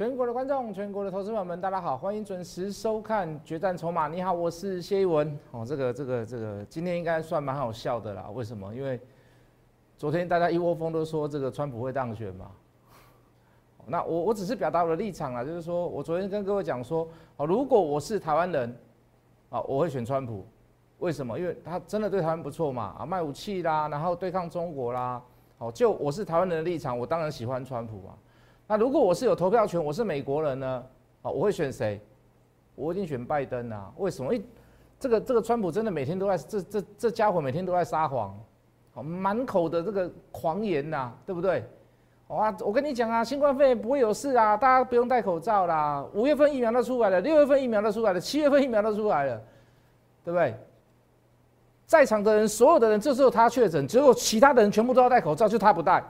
全国的观众，全国的投资朋友们，大家好，欢迎准时收看《决战筹码》。你好，我是谢一文。哦，这个、这个、这个，今天应该算蛮好笑的啦。为什么？因为昨天大家一窝蜂都说这个川普会当选嘛。那我我只是表达我的立场啊，就是说我昨天跟各位讲说，哦，如果我是台湾人，啊，我会选川普。为什么？因为他真的对台湾不错嘛，啊，卖武器啦，然后对抗中国啦。哦，就我是台湾人的立场，我当然喜欢川普嘛。那如果我是有投票权，我是美国人呢？啊，我会选谁？我一定选拜登啊！为什么？因为这个这个川普真的每天都在这这这家伙每天都在撒谎，满口的这个狂言呐，对不对？哇，我跟你讲啊，新冠肺炎不会有事啊，大家不用戴口罩啦。五月份疫苗都出来了，六月份疫苗都出来了，七月份疫苗都出来了，对不对？在场的人，所有的人，这时候他确诊，只有其他的人全部都要戴口罩，就他不戴。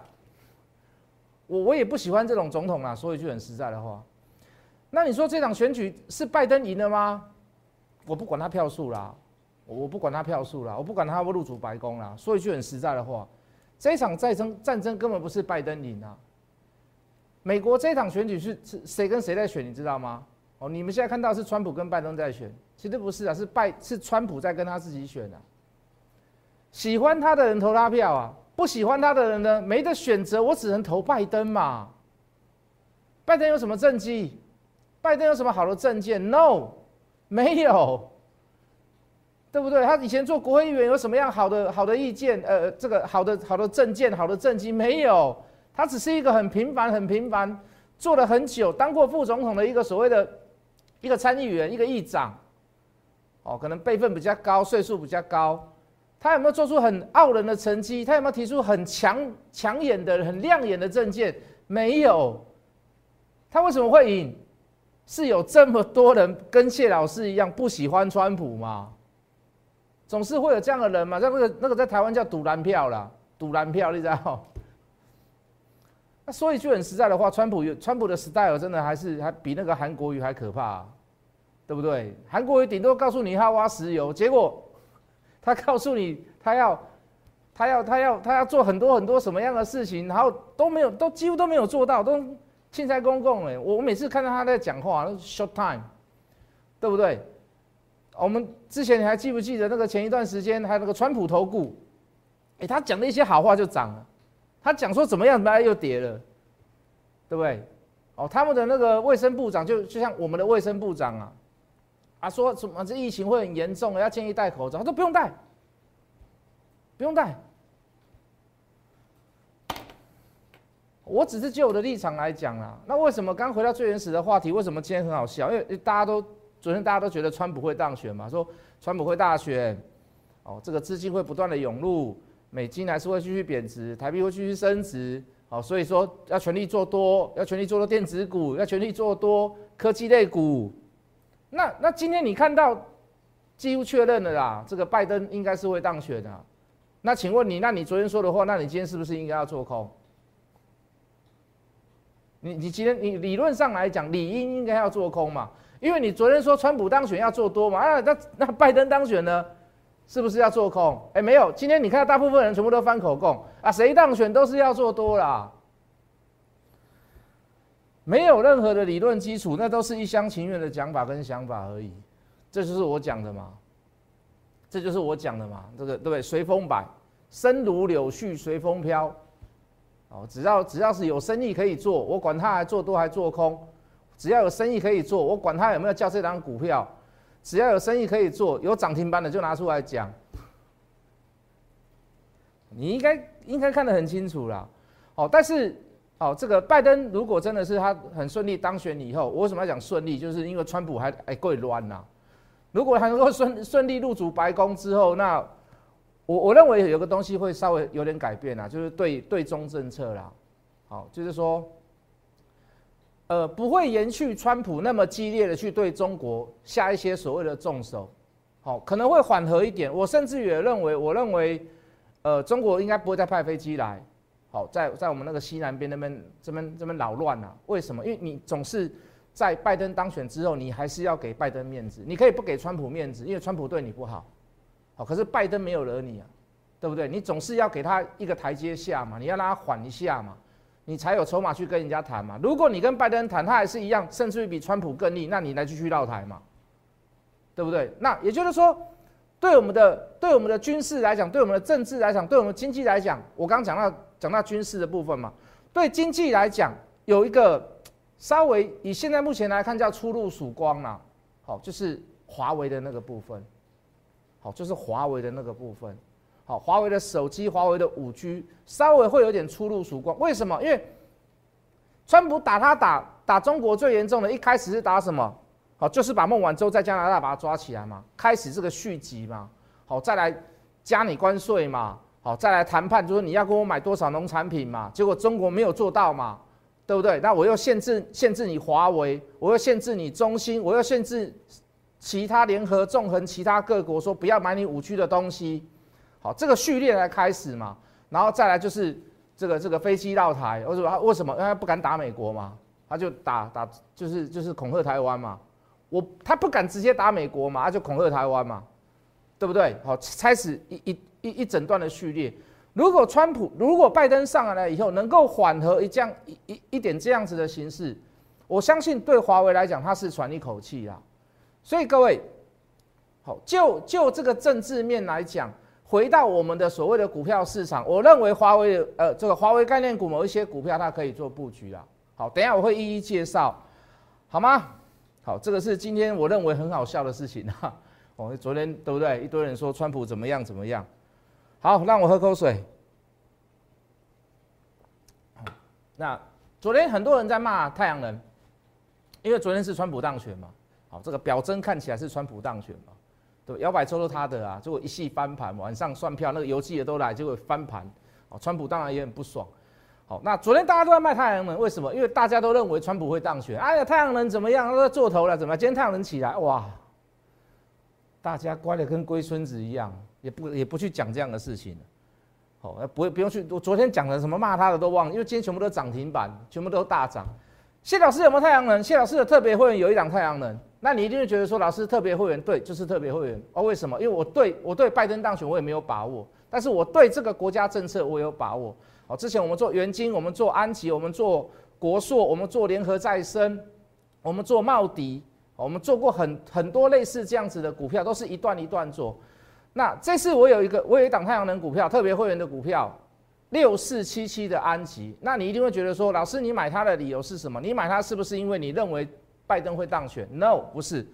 我我也不喜欢这种总统啦，说一句很实在的话。那你说这场选举是拜登赢了吗？我不管他票数啦，我不管他票数啦，我不管他不入主白宫啦。说一句很实在的话，这场战争战争根本不是拜登赢啊。美国这场选举是是谁跟谁在选，你知道吗？哦，你们现在看到是川普跟拜登在选，其实不是啊，是拜是川普在跟他自己选啊。喜欢他的人投他票啊。不喜欢他的人呢，没得选择，我只能投拜登嘛。拜登有什么政绩？拜登有什么好的政见？No，没有，对不对？他以前做国会议员有什么样好的好的意见？呃，这个好的好的政见、好的政绩没有。他只是一个很平凡、很平凡，做了很久，当过副总统的一个所谓的一个参议员、一个议长。哦，可能辈分比较高，岁数比较高。他有没有做出很傲人的成绩？他有没有提出很强抢眼的、很亮眼的政见？没有。他为什么会赢？是有这么多人跟谢老师一样不喜欢川普吗？总是会有这样的人嘛？那个那个在台湾叫赌蓝票啦，赌蓝票，你知道？那说一句很实在的话，川普有川普的 style 真的还是还比那个韩国瑜还可怕，对不对？韩国瑜顶多告诉你他挖石油，结果。他告诉你，他要，他要，他要，他要做很多很多什么样的事情，然后都没有，都几乎都没有做到，都钦差公共哎！我每次看到他在讲话都，short time，对不对？我们之前你还记不记得那个前一段时间还有那个川普投顾，哎，他讲的一些好话就涨了，他讲说怎么样，怎么样又跌了，对不对？哦，他们的那个卫生部长就就像我们的卫生部长啊。啊，说什么这疫情会很严重，要建议戴口罩，他说不用戴，不用戴。我只是就我的立场来讲啦。那为什么刚回到最原始的话题？为什么今天很好笑？因为大家都昨天大家都觉得川普会当选嘛，说川普会大选，哦，这个资金会不断的涌入，美金还是会继续贬值，台币会继续升值，哦，所以说要全力做多，要全力做多电子股，要全力做多科技类股。那那今天你看到几乎确认了啦，这个拜登应该是会当选的。那请问你，那你昨天说的话，那你今天是不是应该要做空？你你今天你理论上来讲，理应应该要做空嘛，因为你昨天说川普当选要做多嘛，啊，那那拜登当选呢，是不是要做空？哎，没有，今天你看到大部分人全部都翻口供啊，谁当选都是要做多啦。没有任何的理论基础，那都是一厢情愿的讲法跟想法而已。这就是我讲的嘛，这就是我讲的嘛。这个对不对？随风摆，身如柳絮随风飘。哦，只要只要是有生意可以做，我管他还做多还做空。只要有生意可以做，我管他有没有叫这张股票。只要有生意可以做，有涨停板的就拿出来讲。你应该应该看得很清楚了。哦，但是。好，这个拜登如果真的是他很顺利当选以后，我为什么要讲顺利？就是因为川普还还贵乱呐。如果他能够顺顺利入主白宫之后，那我我认为有个东西会稍微有点改变啊，就是对对中政策啦。好，就是说，呃，不会延续川普那么激烈的去对中国下一些所谓的重手。好，可能会缓和一点。我甚至也认为，我认为，呃，中国应该不会再派飞机来。好，在在我们那个西南边那边这边这边扰乱啊？为什么？因为你总是在拜登当选之后，你还是要给拜登面子。你可以不给川普面子，因为川普对你不好。好，可是拜登没有惹你啊，对不对？你总是要给他一个台阶下嘛，你要让他缓一下嘛。你才有筹码去跟人家谈嘛。如果你跟拜登谈，他还是一样，甚至于比川普更利，那你来继续绕台嘛，对不对？那也就是说，对我们的对我们的军事来讲，对我们的政治来讲，对我们经济来讲，我刚讲到讲到军事的部分嘛，对经济来讲有一个稍微以现在目前来看叫出入曙光啦，好，就是华为的那个部分，好，就是华为的那个部分。好，华为的手机，华为的五 G 稍微会有点出入曙光。为什么？因为川普打他打打中国最严重的，一开始是打什么？好，就是把孟晚舟在加拿大把他抓起来嘛，开始这个续集嘛。好，再来加你关税嘛。好，再来谈判，就是你要跟我买多少农产品嘛。结果中国没有做到嘛，对不对？那我又限制限制你华为，我又限制你中兴，我又限制其他联合纵横其他各国，说不要买你五 G 的东西。好，这个序列来开始嘛，然后再来就是这个这个飞机绕台，为什么？为什么？因为他不敢打美国嘛，他就打打就是就是恐吓台湾嘛。我他不敢直接打美国嘛，他就恐吓台湾嘛，对不对？好，开始一一一一整段的序列。如果川普如果拜登上来了以后，能够缓和一这样一一一点这样子的形式，我相信对华为来讲，他是喘一口气啦。所以各位，好，就就这个政治面来讲。回到我们的所谓的股票市场，我认为华为呃这个华为概念股某一些股票它可以做布局啦。好，等下我会一一介绍，好吗？好，这个是今天我认为很好笑的事情哈。哦，昨天对不对？一堆人说川普怎么样怎么样。好，让我喝口水。那昨天很多人在骂太阳能，因为昨天是川普当选嘛。好，这个表征看起来是川普当选嘛。对摇摆州都他的啊，结果一系翻盘，晚上算票，那个邮寄的都来，结果翻盘，哦，川普当然也很不爽。好，那昨天大家都在卖太阳能，为什么？因为大家都认为川普会当选。哎呀，太阳能怎么样？都在做头了，怎么？今天太阳能起来，哇！大家乖的跟龟孙子一样，也不也不去讲这样的事情。好，那不会不用去。我昨天讲的什么骂他的都忘了，因为今天全部都涨停板，全部都大涨。谢老师有没有太阳能？谢老师的特别会员有一档太阳能。那你一定会觉得说，老师特别会员对，就是特别会员哦。为什么？因为我对我对拜登当选我也没有把握，但是我对这个国家政策我有把握。哦，之前我们做元金，我们做安吉，我们做国硕，我们做联合再生，我们做茂迪，我们做过很很多类似这样子的股票，都是一段一段做。那这次我有一个，我有一档太阳能股票，特别会员的股票，六四七七的安吉。那你一定会觉得说，老师你买它的理由是什么？你买它是不是因为你认为？拜登会当选？No，不是。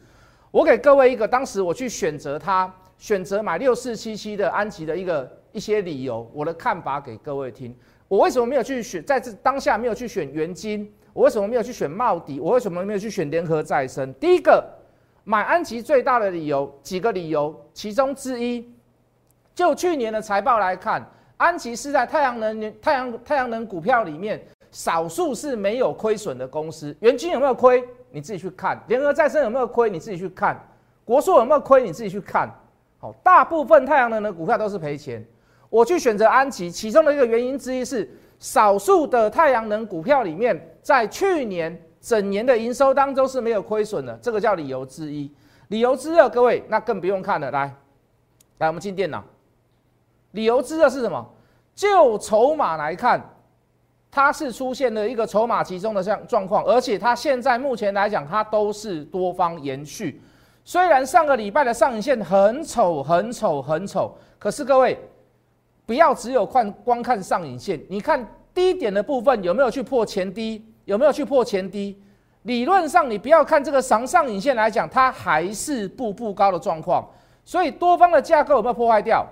我给各位一个当时我去选择它，选择买六四七七的安吉的一个一些理由，我的看法给各位听。我为什么没有去选在这当下没有去选元金？我为什么没有去选茂迪？我为什么没有去选联合再生？第一个，买安吉最大的理由几个理由，其中之一，就去年的财报来看，安吉是在太阳能太阳太阳能股票里面少数是没有亏损的公司。元金有没有亏？你自己去看联合再生有没有亏？你自己去看国硕有没有亏？你自己去看。好，大部分太阳能的股票都是赔钱。我去选择安吉，其中的一个原因之一是，少数的太阳能股票里面，在去年整年的营收当中是没有亏损的，这个叫理由之一。理由之二，各位那更不用看了。来，来我们进电脑。理由之二是什么？就筹码来看。它是出现了一个筹码集中的这样状况，而且它现在目前来讲，它都是多方延续。虽然上个礼拜的上影线很丑、很丑、很丑，可是各位不要只有看光看上影线，你看低点的部分有没有去破前低？有没有去破前低？理论上你不要看这个长上影线来讲，它还是步步高的状况。所以多方的架构有没有破坏掉？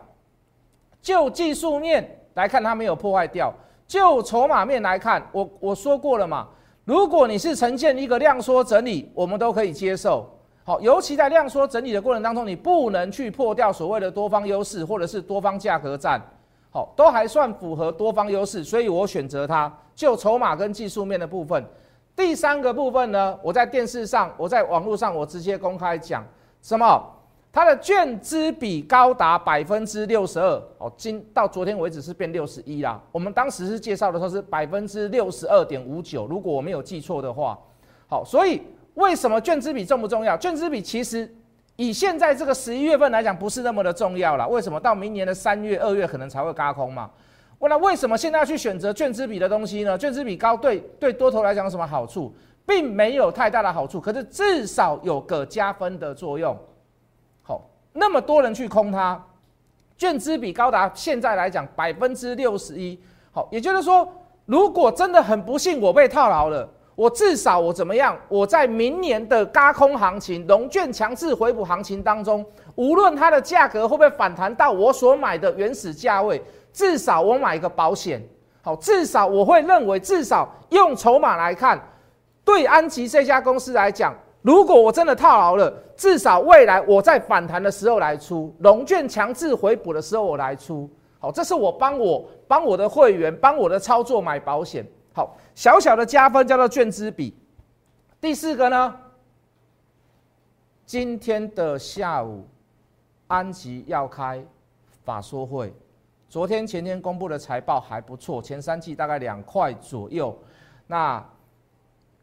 就技术面来看，它没有破坏掉。就筹码面来看，我我说过了嘛，如果你是呈现一个量缩整理，我们都可以接受。好，尤其在量缩整理的过程当中，你不能去破掉所谓的多方优势或者是多方价格战，好，都还算符合多方优势，所以我选择它。就筹码跟技术面的部分，第三个部分呢，我在电视上，我在网络上，我直接公开讲什么？它的券资比高达百分之六十二，哦，今到昨天为止是变六十一啦。我们当时是介绍的时候是百分之六十二点五九，如果我没有记错的话。好，所以为什么券资比重不重要？券资比其实以现在这个十一月份来讲不是那么的重要了。为什么？到明年的三月、二月可能才会嘎空嘛？那为什么现在要去选择券资比的东西呢？券资比高对对多头来讲有什么好处？并没有太大的好处，可是至少有个加分的作用。好，那么多人去空它，券资比高达现在来讲百分之六十一。好，也就是说，如果真的很不幸我被套牢了，我至少我怎么样？我在明年的高空行情、龙券强制回补行情当中，无论它的价格会不会反弹到我所买的原始价位。至少我买一个保险，好，至少我会认为，至少用筹码来看，对安吉这家公司来讲，如果我真的套牢了，至少未来我在反弹的时候来出，龙券强制回补的时候我来出，好，这是我帮我帮我的会员帮我的操作买保险，好，小小的加分叫做券资比。第四个呢，今天的下午，安吉要开法说会。昨天前天公布的财报还不错，前三季大概两块左右。那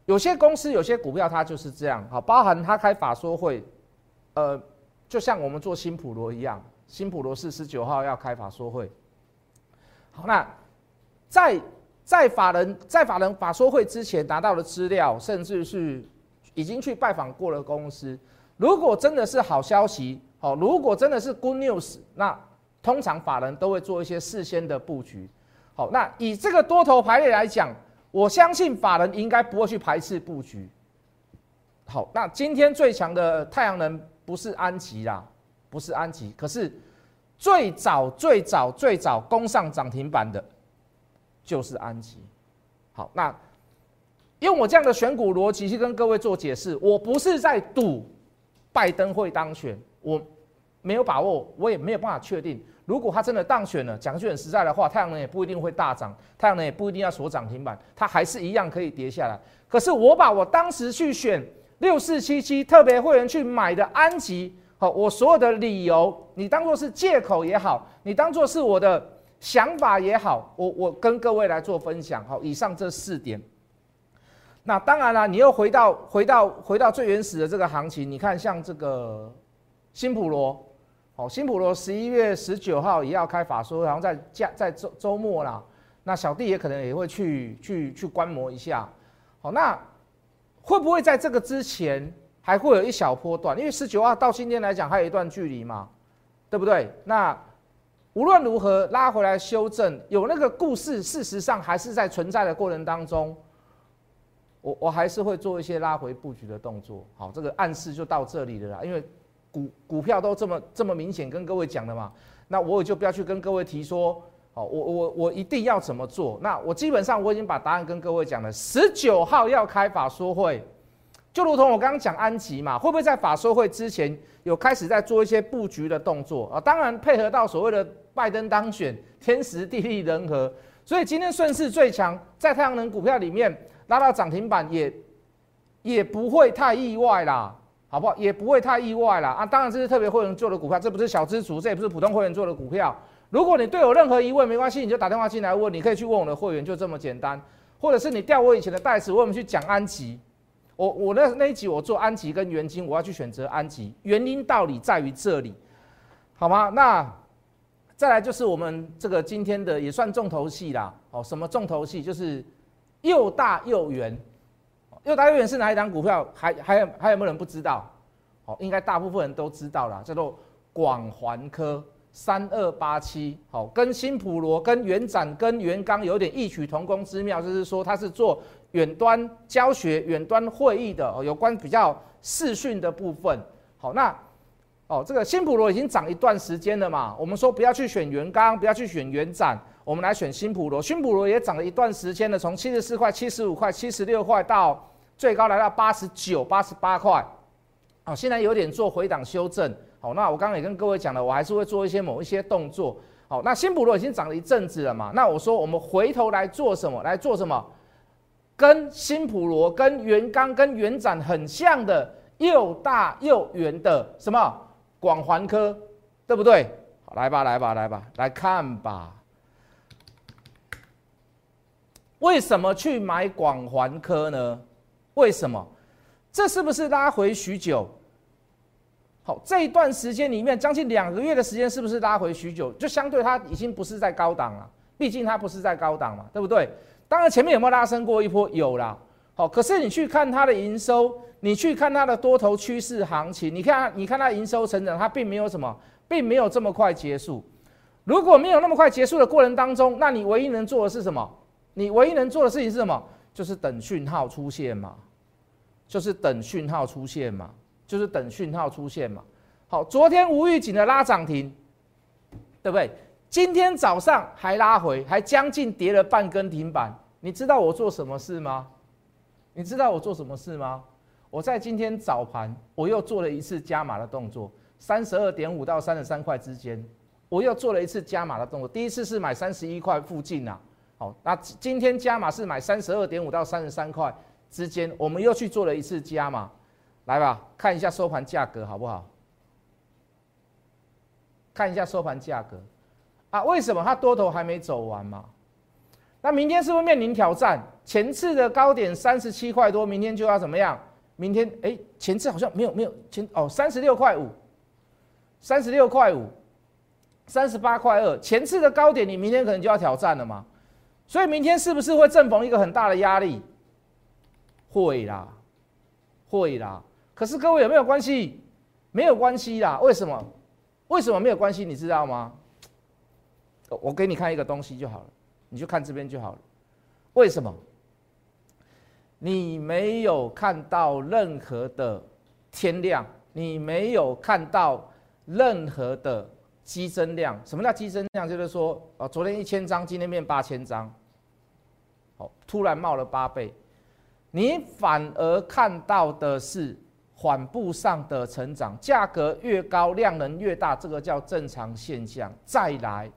有些公司有些股票它就是这样，好，包含它开法说会，呃，就像我们做新普罗一样，新普罗是十九号要开法说会。好，那在在法人在法人法说会之前拿到的资料，甚至是已经去拜访过了公司，如果真的是好消息，好，如果真的是 good news，那。通常法人都会做一些事先的布局，好，那以这个多头排列来讲，我相信法人应该不会去排斥布局。好，那今天最强的太阳能不是安吉啦，不是安吉，可是最早最早最早攻上涨停板的，就是安吉。好，那用我这样的选股逻辑去跟各位做解释，我不是在赌拜登会当选，我没有把握，我也没有办法确定。如果他真的当选了，讲句很实在的话，太阳能也不一定会大涨，太阳能也不一定要锁涨停板，它还是一样可以跌下来。可是我把我当时去选六四七七特别会员去买的安吉，好，我所有的理由，你当做是借口也好，你当做是我的想法也好，我我跟各位来做分享。好，以上这四点。那当然了，你又回到回到回到最原始的这个行情，你看像这个新普罗。好，新普罗十一月十九号也要开法说，然后在假在周周末啦，那小弟也可能也会去去去观摩一下。好，那会不会在这个之前还会有一小波段？因为十九号到今天来讲还有一段距离嘛，对不对？那无论如何拉回来修正，有那个故事，事实上还是在存在的过程当中，我我还是会做一些拉回布局的动作。好，这个暗示就到这里了啦，因为。股股票都这么这么明显跟各位讲的嘛，那我也就不要去跟各位提说，哦，我我我一定要怎么做？那我基本上我已经把答案跟各位讲了。十九号要开法说会，就如同我刚刚讲安吉嘛，会不会在法说会之前有开始在做一些布局的动作啊？当然配合到所谓的拜登当选，天时地利人和，所以今天顺势最强，在太阳能股票里面拉到涨停板也也不会太意外啦。好不好？也不会太意外了啊！当然这是特别会员做的股票，这不是小资族，这也不是普通会员做的股票。如果你对我任何疑问，没关系，你就打电话进来问，你可以去问我的会员，就这么简单。或者是你调我以前的代词，我们去讲安吉。我我那那一集我做安吉跟元金，我要去选择安吉，原因道理在于这里，好吗？那再来就是我们这个今天的也算重头戏啦。哦，什么重头戏？就是又大又圆。又大又圆是哪一档股票？还还有还有没有人不知道？好，应该大部分人都知道了，叫做广环科三二八七。好，跟新普罗、跟元展、跟元刚有点异曲同工之妙，就是说它是做远端教学、远端会议的，有关比较视讯的部分。好，那哦，这个新普罗已经涨一段时间了嘛？我们说不要去选元刚，不要去选元展，我们来选新普罗。新普罗也涨了一段时间了，从七十四块、七十五块、七十六块到。最高来到八十九、八十八块，好，现在有点做回档修正，好，那我刚刚也跟各位讲了，我还是会做一些某一些动作，好，那新普罗已经涨了一阵子了嘛，那我说我们回头来做什么？来做什么？跟新普罗、跟元刚、跟元展很像的，又大又圆的什么广环科，对不对？来吧，来吧，来吧，来看吧。为什么去买广环科呢？为什么？这是不是拉回许久？好，这一段时间里面将近两个月的时间，是不是拉回许久？就相对它已经不是在高档了，毕竟它不是在高档嘛，对不对？当然前面有没有拉升过一波？有啦。好，可是你去看它的营收，你去看它的多头趋势行情，你看，你看它营收成长，它并没有什么，并没有这么快结束。如果没有那么快结束的过程当中，那你唯一能做的是什么？你唯一能做的事情是什么？就是等讯号出现嘛，就是等讯号出现嘛，就是等讯号出现嘛。好，昨天无预警的拉涨停，对不对？今天早上还拉回，还将近跌了半根停板。你知道我做什么事吗？你知道我做什么事吗？我在今天早盘，我又做了一次加码的动作，三十二点五到三十三块之间，我又做了一次加码的动作。第一次是买三十一块附近呐，好，那今天加码是买三十二点五到三十三块之间，我们又去做了一次加码，来吧，看一下收盘价格好不好？看一下收盘价格啊？为什么它多头还没走完嘛？那明天是不是面临挑战？前次的高点三十七块多，明天就要怎么样？明天哎，前次好像没有没有前哦，三十六块五，三十六块五，三十八块二，前次的高点你明天可能就要挑战了嘛？所以明天是不是会正逢一个很大的压力？会啦，会啦。可是各位有没有关系？没有关系啦。为什么？为什么没有关系？你知道吗？我给你看一个东西就好了。你就看这边就好了。为什么？你没有看到任何的天量，你没有看到任何的激增量。什么叫激增量？就是说，啊，昨天一千张，今天变八千张，好，突然冒了八倍。你反而看到的是缓步上的成长，价格越高，量能越大，这个叫正常现象。再来。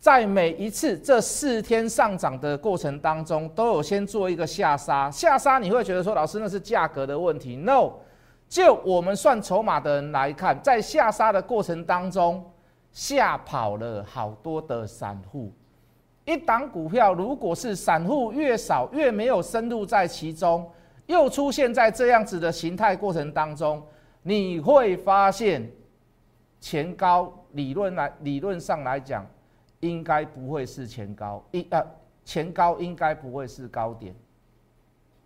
在每一次这四天上涨的过程当中，都有先做一个下杀。下杀你会觉得说，老师那是价格的问题。No，就我们算筹码的人来看，在下杀的过程当中，吓跑了好多的散户。一档股票如果是散户越少，越没有深入在其中，又出现在这样子的形态过程当中，你会发现前高理论来理论上来讲。应该不会是前高一呃前高应该不会是高点，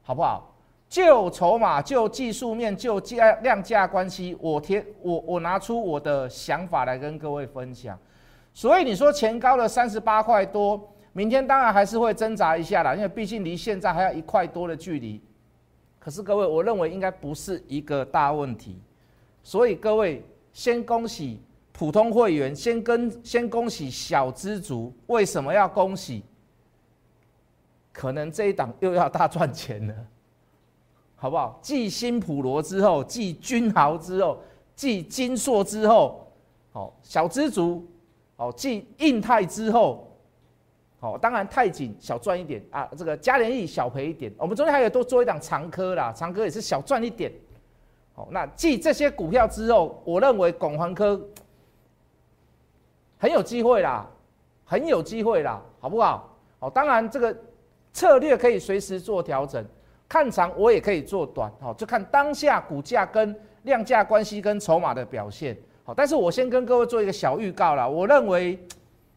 好不好？就筹码、就技术面、就价量价关系，我贴我我拿出我的想法来跟各位分享。所以你说前高的三十八块多，明天当然还是会挣扎一下啦，因为毕竟离现在还要一块多的距离。可是各位，我认为应该不是一个大问题。所以各位先恭喜。普通会员先跟先恭喜小资族，为什么要恭喜？可能这一档又要大赚钱了，好不好？继新普罗之后，继君豪之后，继金硕之后，好小资族，好继印泰之后，好当然太紧小赚一点啊，这个嘉联益小赔一点。我们中间还有多做一档长科啦，长科也是小赚一点。好，那继这些股票之后，我认为广环科。很有机会啦，很有机会啦，好不好？好，当然这个策略可以随时做调整，看长我也可以做短，好，就看当下股价跟量价关系跟筹码的表现。好，但是我先跟各位做一个小预告啦，我认为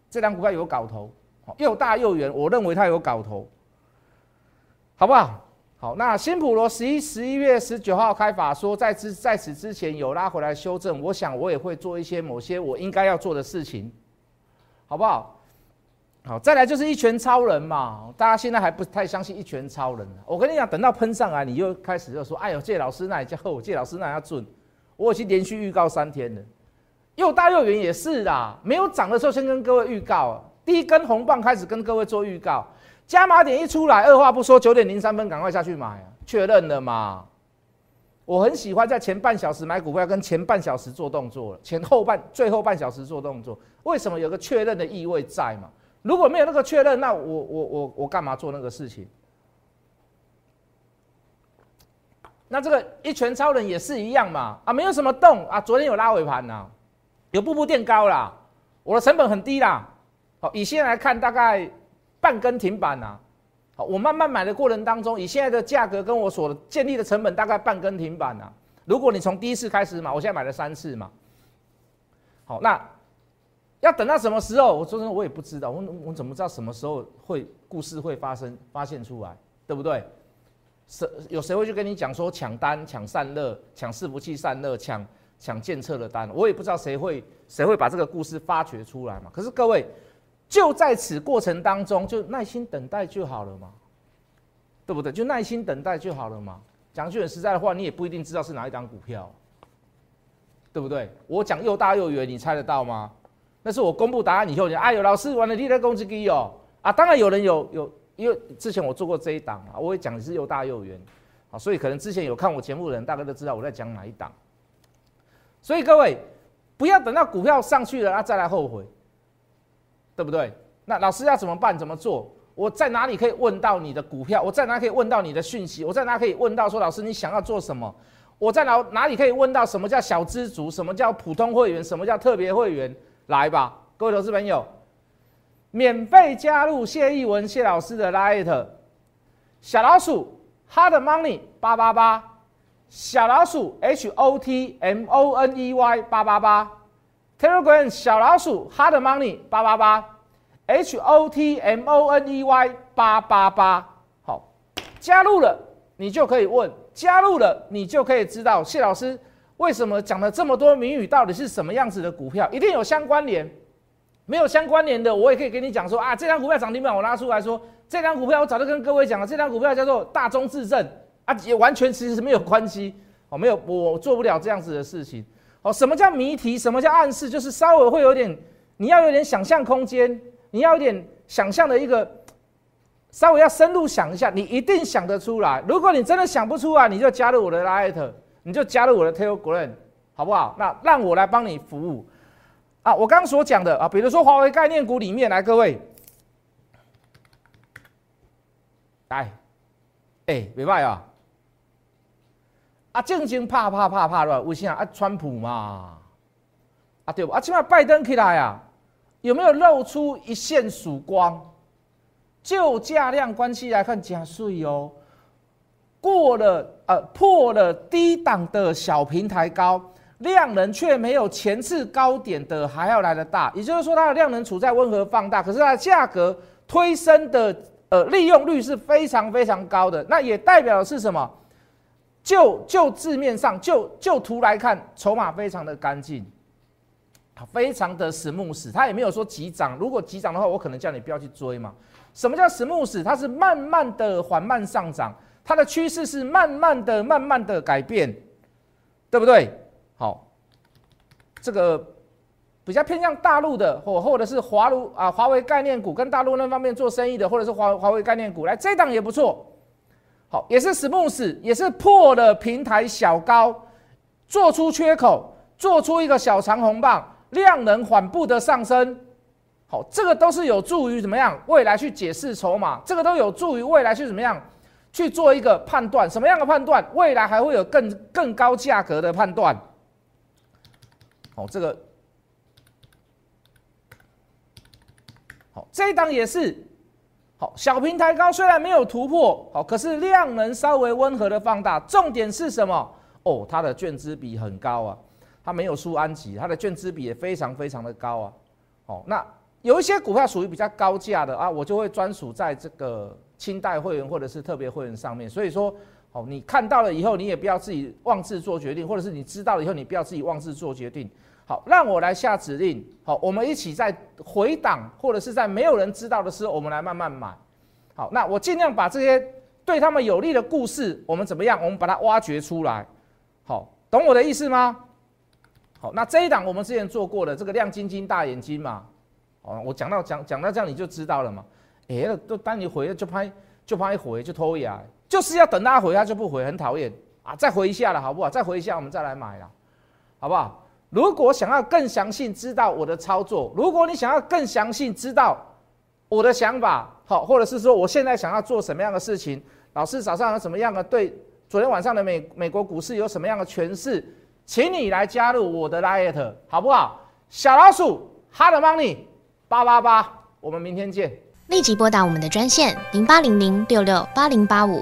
这张股票有搞头，又大又圆，我认为它有搞头，好不好？好，那新普罗十一十一月十九号开法说，在之在此之前有拉回来修正，我想我也会做一些某些我应该要做的事情。好不好？好，再来就是一拳超人嘛。大家现在还不太相信一拳超人。我跟你讲，等到喷上来，你又开始就说：“哎呦，谢老师那也叫厚，谢老师那要准。”我已经连续预告三天了。又大又圆也是啦，没有涨的时候先跟各位预告，第一根红棒开始跟各位做预告，加码点一出来，二话不说，九点零三分赶快下去买，确认了嘛？我很喜欢在前半小时买股票，跟前半小时做动作，前后半最后半小时做动作，为什么有个确认的意味在嘛？如果没有那个确认，那我我我我干嘛做那个事情？那这个一拳超人也是一样嘛？啊，没有什么动啊，昨天有拉尾盘呐，有步步垫高啦，我的成本很低啦，好，以现在来看，大概半根停板呐。好，我慢慢买的过程当中，以现在的价格跟我所建立的成本大概半根停板啊。如果你从第一次开始买，我现在买了三次嘛。好，那要等到什么时候？我说真的，我也不知道。我我怎么知道什么时候会故事会发生发现出来，对不对？谁有谁会去跟你讲说抢单、抢散热、抢伺服器散热、抢抢监测的单？我也不知道谁会谁会把这个故事发掘出来嘛。可是各位，就在此过程当中，就耐心等待就好了嘛，对不对？就耐心等待就好了嘛。讲句很实在的话，你也不一定知道是哪一档股票，对不对？我讲又大又圆，你猜得到吗？那是我公布答案以后，你哎呦，老师玩的你在攻击机哦啊！当然有人有有，因为之前我做过这一档啊，我也讲的是又大又圆，啊，所以可能之前有看我节目的人大概都知道我在讲哪一档。所以各位不要等到股票上去了啊再来后悔，对不对？那老师要怎么办？怎么做？我在哪里可以问到你的股票？我在哪可以问到你的讯息？我在哪可以问到说老师你想要做什么？我在哪哪里可以问到什么叫小资族？什么叫普通会员？什么叫特别会员？来吧，各位投资朋友，免费加入谢义文谢老师的 Light 小老鼠 Hard Money 八八八，小老鼠 H O T M O N E Y 八八八，Telegram 小老鼠 Hard Money 八八八，H O T M O N E Y 八八八，好，加入了你就可以问，加入了你就可以知道谢老师。为什么讲了这么多谜语？到底是什么样子的股票？一定有相关联。没有相关联的，我也可以跟你讲说啊，这张股票涨停板我拉出来说，这张股票我早就跟各位讲了，这张股票叫做大中自证啊，也完全其实是没有关系哦，没有我做不了这样子的事情哦。什么叫谜题？什么叫暗示？就是稍微会有点，你要有点想象空间，你要有点想象的一个，稍微要深入想一下，你一定想得出来。如果你真的想不出来，你就加入我的 Light。你就加入我的 Telegram，好不好？那让我来帮你服务啊！我刚所讲的啊，比如说华为概念股里面来，各位，来，哎，别卖啊！啊，正经怕怕怕怕了，为啥啊？川普嘛，啊对不？啊，起码拜登起来啊，有没有露出一线曙光？就价量关系来看，加税哦。过了呃破了低档的小平台高，量能却没有前次高点的还要来的大，也就是说它的量能处在温和放大，可是它的价格推升的呃利用率是非常非常高的，那也代表的是什么？就就字面上就就图来看，筹码非常的干净，非常的实木死，它也没有说急涨，如果急涨的话，我可能叫你不要去追嘛。什么叫实木死？它是慢慢的缓慢上涨。它的趋势是慢慢的、慢慢的改变，对不对？好，这个比较偏向大陆的，或或者是华如啊，华为概念股跟大陆那方面做生意的，或者是华华为概念股，来这档也不错。好，也是 smooth，也是破了平台小高，做出缺口，做出一个小长红棒，量能缓步的上升。好，这个都是有助于怎么样？未来去解释筹码，这个都有助于未来去怎么样？去做一个判断，什么样的判断？未来还会有更更高价格的判断。好，这个好，这一档也是好，小平台高虽然没有突破，好，可是量能稍微温和的放大。重点是什么？哦，它的券资比很高啊，它没有输安吉，它的券资比也非常非常的高啊。好，那有一些股票属于比较高价的啊，我就会专属在这个。清代会员或者是特别会员上面，所以说，哦，你看到了以后，你也不要自己妄自做决定，或者是你知道了以后，你不要自己妄自做决定。好，让我来下指令。好，我们一起在回档或者是在没有人知道的时候，我们来慢慢买。好，那我尽量把这些对他们有利的故事，我们怎么样？我们把它挖掘出来。好，懂我的意思吗？好，那这一档我们之前做过的这个亮晶晶大眼睛嘛，哦，我讲到讲讲到这样你就知道了嘛。哎，都当你回了就拍，就拍回就拖牙，就是要等他回，他就不回，很讨厌啊！再回一下了，好不好？再回一下，我们再来买了，好不好？如果想要更详细知道我的操作，如果你想要更详细知道我的想法，好，或者是说我现在想要做什么样的事情，老师早上有什么样的对昨天晚上的美美国股市有什么样的诠释，请你来加入我的 liet，好不好？小老鼠 hard money 八八八，我们明天见。立即拨打我们的专线零八零零六六八零八五。